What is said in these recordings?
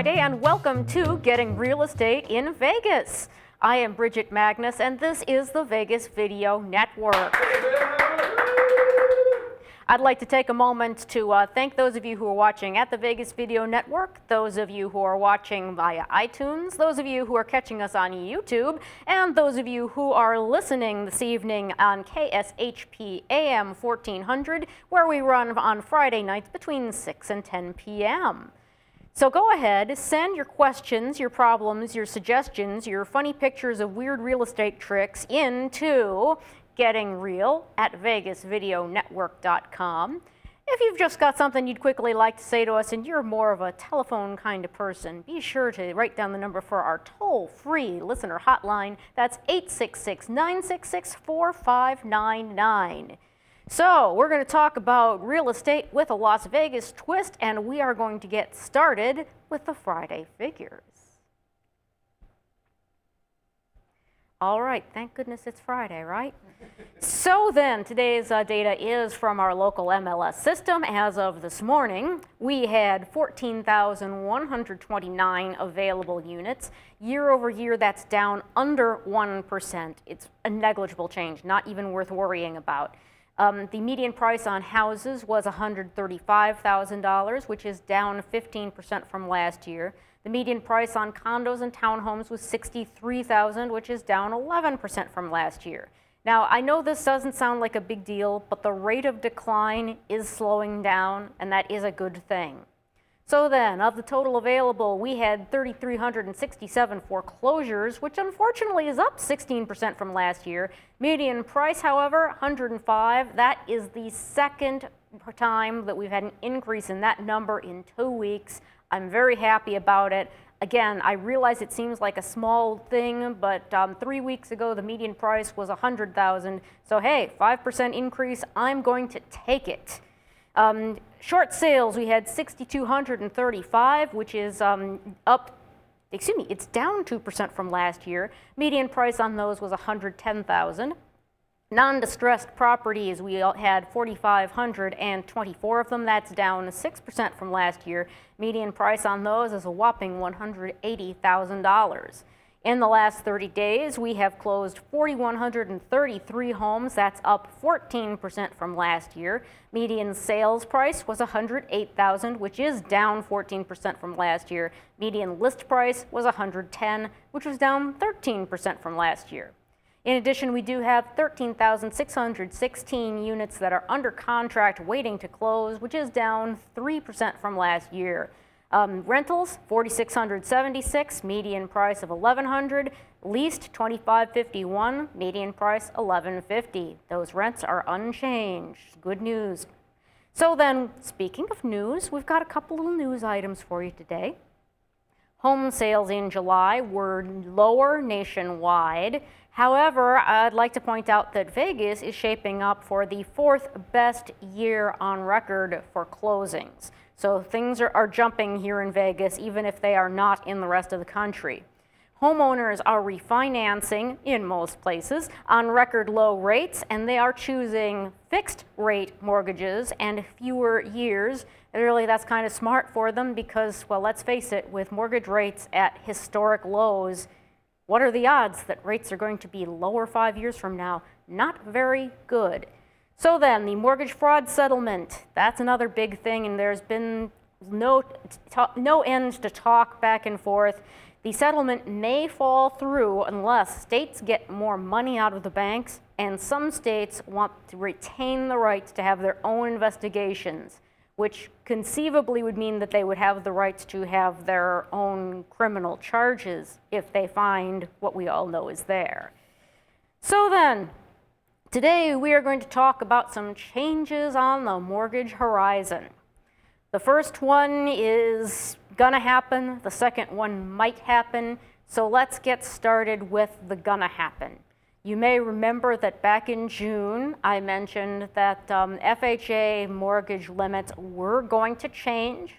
Friday, and welcome to Getting Real Estate in Vegas. I am Bridget Magnus, and this is the Vegas Video Network. I'd like to take a moment to uh, thank those of you who are watching at the Vegas Video Network, those of you who are watching via iTunes, those of you who are catching us on YouTube, and those of you who are listening this evening on KSHP AM 1400, where we run on Friday nights between 6 and 10 p.m. So go ahead, send your questions, your problems, your suggestions, your funny pictures of weird real estate tricks into getting real at vegasvideonetwork.com. If you've just got something you'd quickly like to say to us and you're more of a telephone kind of person, be sure to write down the number for our toll free listener hotline. That's 866 966 4599. So, we're going to talk about real estate with a Las Vegas twist, and we are going to get started with the Friday figures. All right, thank goodness it's Friday, right? so then, today's uh, data is from our local MLS system. As of this morning, we had 14,129 available units. Year over year, that's down under 1%. It's a negligible change, not even worth worrying about. Um, the median price on houses was $135,000, which is down 15% from last year. The median price on condos and townhomes was 63,000, which is down 11% from last year. Now, I know this doesn't sound like a big deal, but the rate of decline is slowing down, and that is a good thing. So then, of the total available, we had 3,367 foreclosures, which unfortunately is up 16% from last year. Median price, however, 105. That is the second time that we've had an increase in that number in two weeks. I'm very happy about it. Again, I realize it seems like a small thing, but um, three weeks ago the median price was 100,000. So hey, 5% increase, I'm going to take it. Um, short sales, we had 6,235, which is um, up, excuse me, it's down 2% from last year. Median price on those was 110,000. Non-distressed properties, we had 4,524 of them. That's down 6% from last year. Median price on those is a whopping $180,000. In the last 30 days, we have closed 4,133 homes. That's up 14% from last year. Median sales price was 108,000, which is down 14% from last year. Median list price was 110, which was down 13% from last year. In addition, we do have 13,616 units that are under contract waiting to close, which is down 3% from last year. Um, rentals, 4,676, median price of 1,100. Leased, 2,551, median price 1,150. Those rents are unchanged. Good news. So then, speaking of news, we've got a couple little news items for you today. Home sales in July were lower nationwide. However, I'd like to point out that Vegas is shaping up for the fourth best year on record for closings. So things are, are jumping here in Vegas, even if they are not in the rest of the country. Homeowners are refinancing in most places on record low rates, and they are choosing fixed rate mortgages and fewer years. And really, that's kind of smart for them because, well, let's face it, with mortgage rates at historic lows, what are the odds that rates are going to be lower five years from now? Not very good. So then, the mortgage fraud settlement, that's another big thing, and there's been no, no end to talk back and forth. The settlement may fall through unless states get more money out of the banks, and some states want to retain the rights to have their own investigations, which conceivably would mean that they would have the rights to have their own criminal charges if they find what we all know is there. So then, Today we are going to talk about some changes on the mortgage horizon. The first one is gonna happen, the second one might happen, so let's get started with the gonna happen. You may remember that back in June, I mentioned that um, FHA mortgage limits were going to change.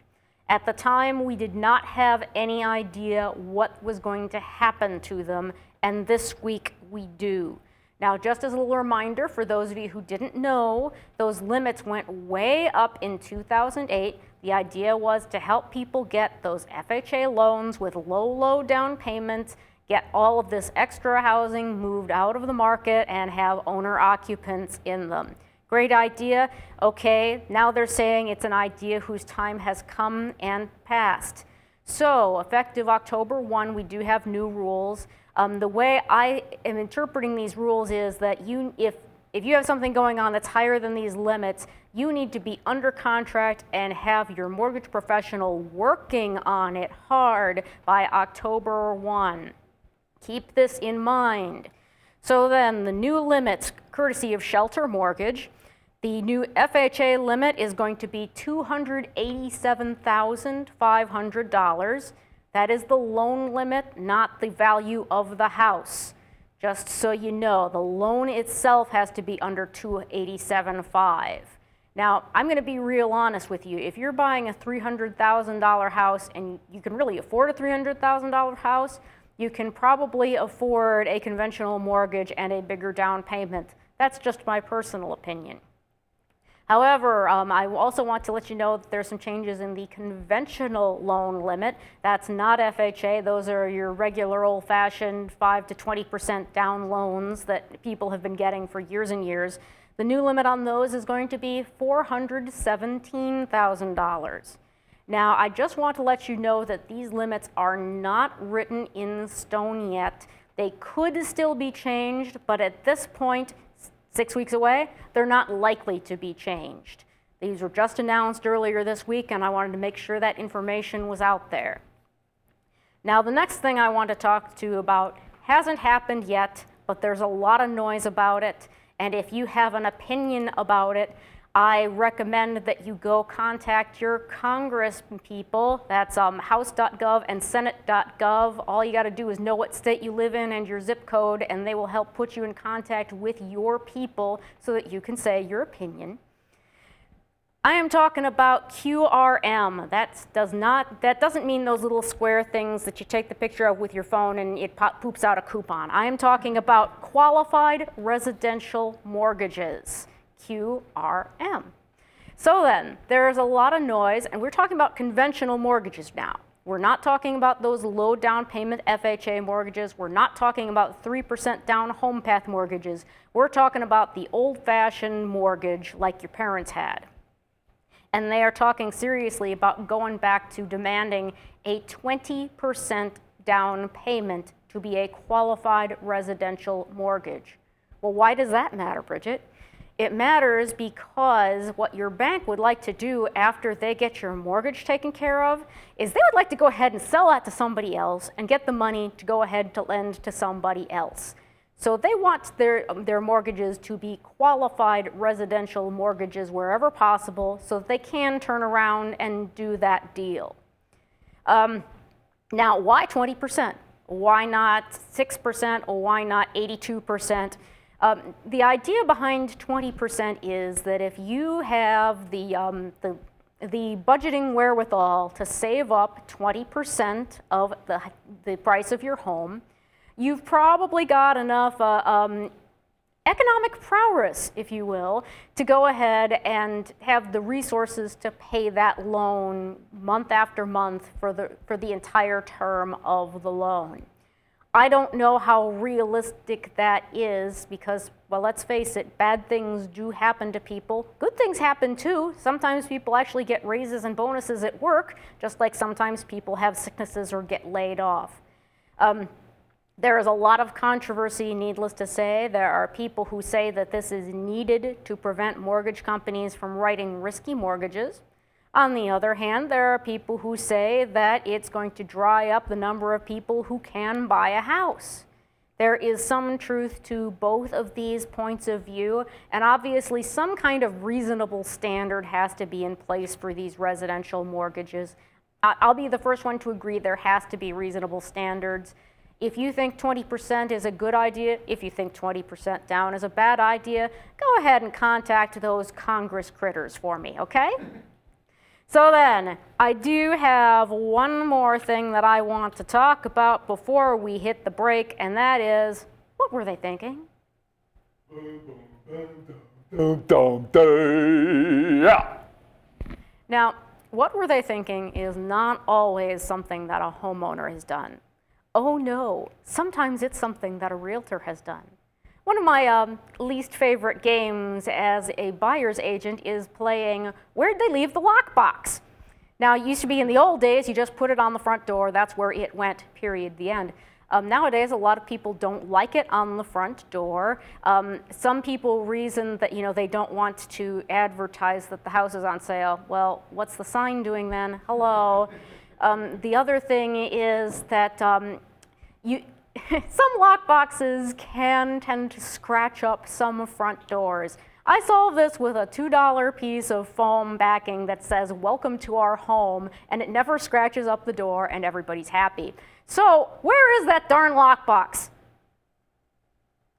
At the time, we did not have any idea what was going to happen to them, and this week we do. Now, just as a little reminder for those of you who didn't know, those limits went way up in 2008. The idea was to help people get those FHA loans with low, low down payments, get all of this extra housing moved out of the market, and have owner occupants in them. Great idea. Okay, now they're saying it's an idea whose time has come and passed. So, effective October 1, we do have new rules. Um, the way I am interpreting these rules is that you, if, if you have something going on that's higher than these limits, you need to be under contract and have your mortgage professional working on it hard by October 1. Keep this in mind. So then, the new limits, courtesy of Shelter Mortgage, the new FHA limit is going to be $287,500. That is the loan limit, not the value of the house. Just so you know, the loan itself has to be under 287.5. Now, I'm going to be real honest with you. If you're buying a $300,000 house and you can really afford a $300,000 house, you can probably afford a conventional mortgage and a bigger down payment. That's just my personal opinion. However, um, I also want to let you know that there's some changes in the conventional loan limit. That's not FHA. Those are your regular old-fashioned 5 to 20% down loans that people have been getting for years and years. The new limit on those is going to be $417,000. Now, I just want to let you know that these limits are not written in stone yet. They could still be changed, but at this point, six weeks away, they're not likely to be changed. These were just announced earlier this week, and I wanted to make sure that information was out there. Now, the next thing I want to talk to you about hasn't happened yet, but there's a lot of noise about it. And if you have an opinion about it, I recommend that you go contact your Congress people. That's um, House.gov and Senate.gov. All you got to do is know what state you live in and your zip code, and they will help put you in contact with your people so that you can say your opinion. I am talking about QRM. That does not that doesn't mean those little square things that you take the picture of with your phone and it poops out a coupon. I am talking about qualified residential mortgages. QRM. So then, there's a lot of noise, and we're talking about conventional mortgages now. We're not talking about those low down payment FHA mortgages. We're not talking about 3% down HomePath mortgages. We're talking about the old fashioned mortgage like your parents had. And they are talking seriously about going back to demanding a 20% down payment to be a qualified residential mortgage. Well, why does that matter, Bridget? It matters because what your bank would like to do after they get your mortgage taken care of is they would like to go ahead and sell that to somebody else and get the money to go ahead to lend to somebody else. So they want their, their mortgages to be qualified residential mortgages wherever possible so that they can turn around and do that deal. Um, now, why 20%? Why not 6% or why not 82%? Um, the idea behind 20% is that if you have the, um, the, the budgeting wherewithal to save up 20% of the, the price of your home, you've probably got enough uh, um, economic prowess, if you will, to go ahead and have the resources to pay that loan month after month for the, for the entire term of the loan. I don't know how realistic that is because, well, let's face it, bad things do happen to people. Good things happen too. Sometimes people actually get raises and bonuses at work, just like sometimes people have sicknesses or get laid off. Um, there is a lot of controversy, needless to say. There are people who say that this is needed to prevent mortgage companies from writing risky mortgages. On the other hand, there are people who say that it's going to dry up the number of people who can buy a house. There is some truth to both of these points of view, and obviously, some kind of reasonable standard has to be in place for these residential mortgages. I'll be the first one to agree there has to be reasonable standards. If you think 20% is a good idea, if you think 20% down is a bad idea, go ahead and contact those Congress critters for me, okay? So then, I do have one more thing that I want to talk about before we hit the break, and that is what were they thinking? Now, what were they thinking is not always something that a homeowner has done. Oh no, sometimes it's something that a realtor has done. One of my um, least favorite games as a buyer's agent is playing Where'd They Leave the Lockbox? Now, it used to be in the old days, you just put it on the front door, that's where it went, period, the end. Um, nowadays, a lot of people don't like it on the front door. Um, some people reason that you know they don't want to advertise that the house is on sale. Well, what's the sign doing then? Hello. Um, the other thing is that um, you. some lock boxes can tend to scratch up some front doors. I solve this with a $2 piece of foam backing that says, Welcome to our home, and it never scratches up the door, and everybody's happy. So, where is that darn lockbox?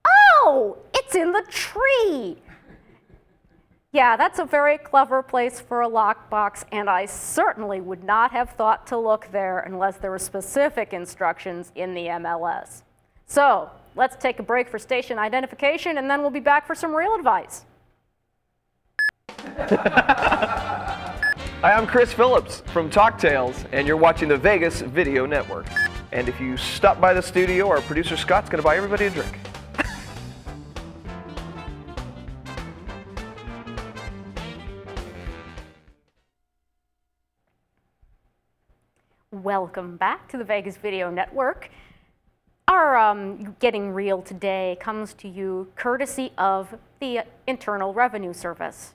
Oh, it's in the tree. Yeah, that's a very clever place for a lockbox, and I certainly would not have thought to look there unless there were specific instructions in the MLS. So, let's take a break for station identification, and then we'll be back for some real advice. Hi, I'm Chris Phillips from Talk Tales, and you're watching the Vegas Video Network. And if you stop by the studio, our producer Scott's going to buy everybody a drink. Welcome back to the Vegas Video Network. Our um, Getting Real today comes to you courtesy of the Internal Revenue Service.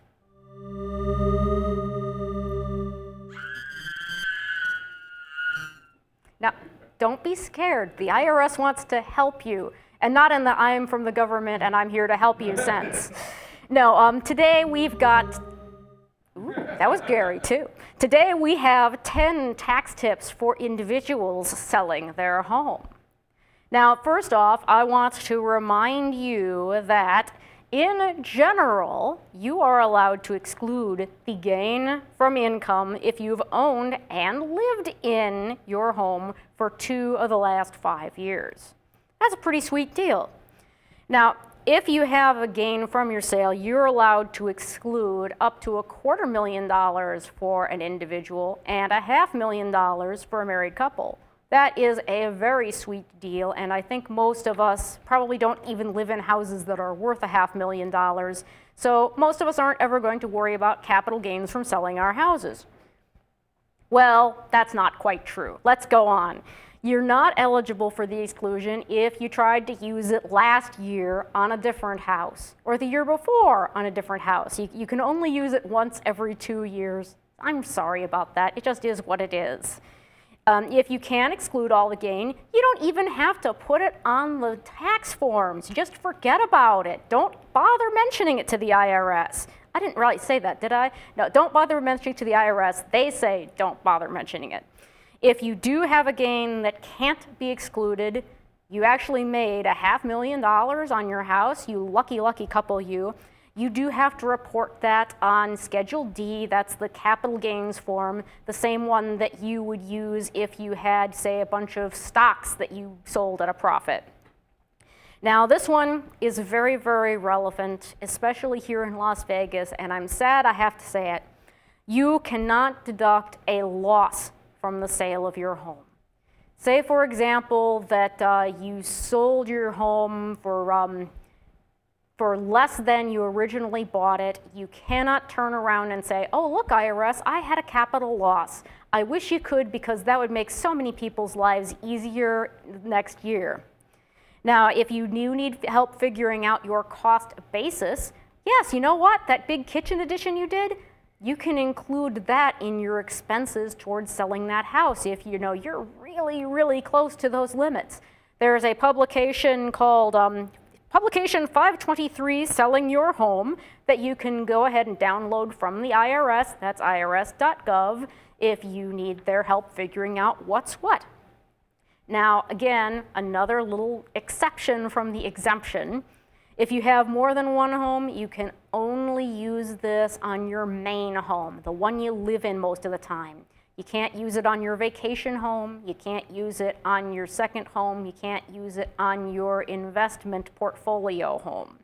Now, don't be scared. The IRS wants to help you, and not in the I'm from the government and I'm here to help you sense. No, um, today we've got that was Gary, too. Today we have 10 tax tips for individuals selling their home. Now, first off, I want to remind you that in general, you are allowed to exclude the gain from income if you've owned and lived in your home for two of the last five years. That's a pretty sweet deal. Now, if you have a gain from your sale, you're allowed to exclude up to a quarter million dollars for an individual and a half million dollars for a married couple. That is a very sweet deal, and I think most of us probably don't even live in houses that are worth a half million dollars. So most of us aren't ever going to worry about capital gains from selling our houses. Well, that's not quite true. Let's go on. You're not eligible for the exclusion if you tried to use it last year on a different house or the year before on a different house. You, you can only use it once every two years. I'm sorry about that. It just is what it is. Um, if you can exclude all the gain, you don't even have to put it on the tax forms. Just forget about it. Don't bother mentioning it to the IRS. I didn't really say that, did I? No, don't bother mentioning it to the IRS. They say don't bother mentioning it. If you do have a gain that can't be excluded, you actually made a half million dollars on your house, you lucky, lucky couple, you you do have to report that on Schedule D. That's the capital gains form, the same one that you would use if you had, say, a bunch of stocks that you sold at a profit. Now, this one is very, very relevant, especially here in Las Vegas, and I'm sad I have to say it. You cannot deduct a loss from the sale of your home. Say, for example, that uh, you sold your home for um, for less than you originally bought it, you cannot turn around and say, oh, look, IRS, I had a capital loss. I wish you could because that would make so many people's lives easier next year. Now, if you do need help figuring out your cost basis, yes, you know what? That big kitchen addition you did, you can include that in your expenses towards selling that house if you know you're really, really close to those limits. There's a publication called um, Publication 523, Selling Your Home, that you can go ahead and download from the IRS. That's irs.gov if you need their help figuring out what's what. Now, again, another little exception from the exemption. If you have more than one home, you can only use this on your main home, the one you live in most of the time. You can't use it on your vacation home. You can't use it on your second home. You can't use it on your investment portfolio home.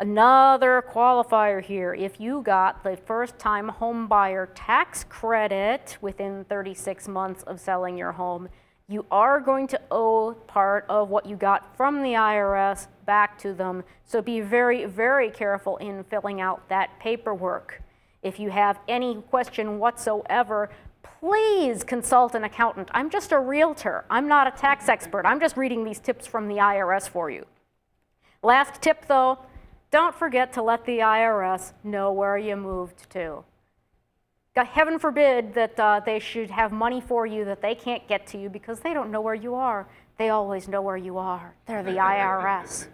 Another qualifier here, if you got the first time home buyer tax credit within 36 months of selling your home, you are going to owe part of what you got from the IRS back to them. So be very, very careful in filling out that paperwork. If you have any question whatsoever, please consult an accountant. I'm just a realtor. I'm not a tax expert. I'm just reading these tips from the IRS for you. Last tip though, don't forget to let the IRS know where you moved to. Heaven forbid that uh, they should have money for you that they can't get to you because they don't know where you are. They always know where you are. They're the IRS.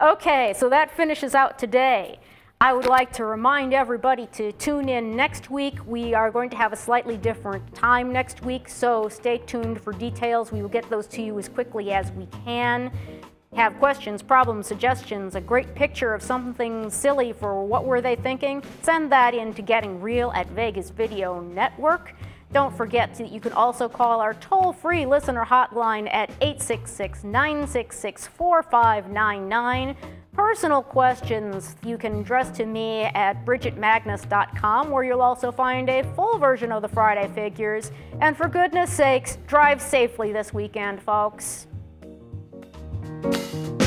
Okay, so that finishes out today. I would like to remind everybody to tune in next week. We are going to have a slightly different time next week, so stay tuned for details. We will get those to you as quickly as we can. Have questions, problems, suggestions, a great picture of something silly for what were they thinking? Send that in to Getting Real at Vegas Video Network. Don't forget that you can also call our toll free listener hotline at 866 966 4599. Personal questions you can address to me at bridgetmagnus.com, where you'll also find a full version of the Friday figures. And for goodness sakes, drive safely this weekend, folks. Música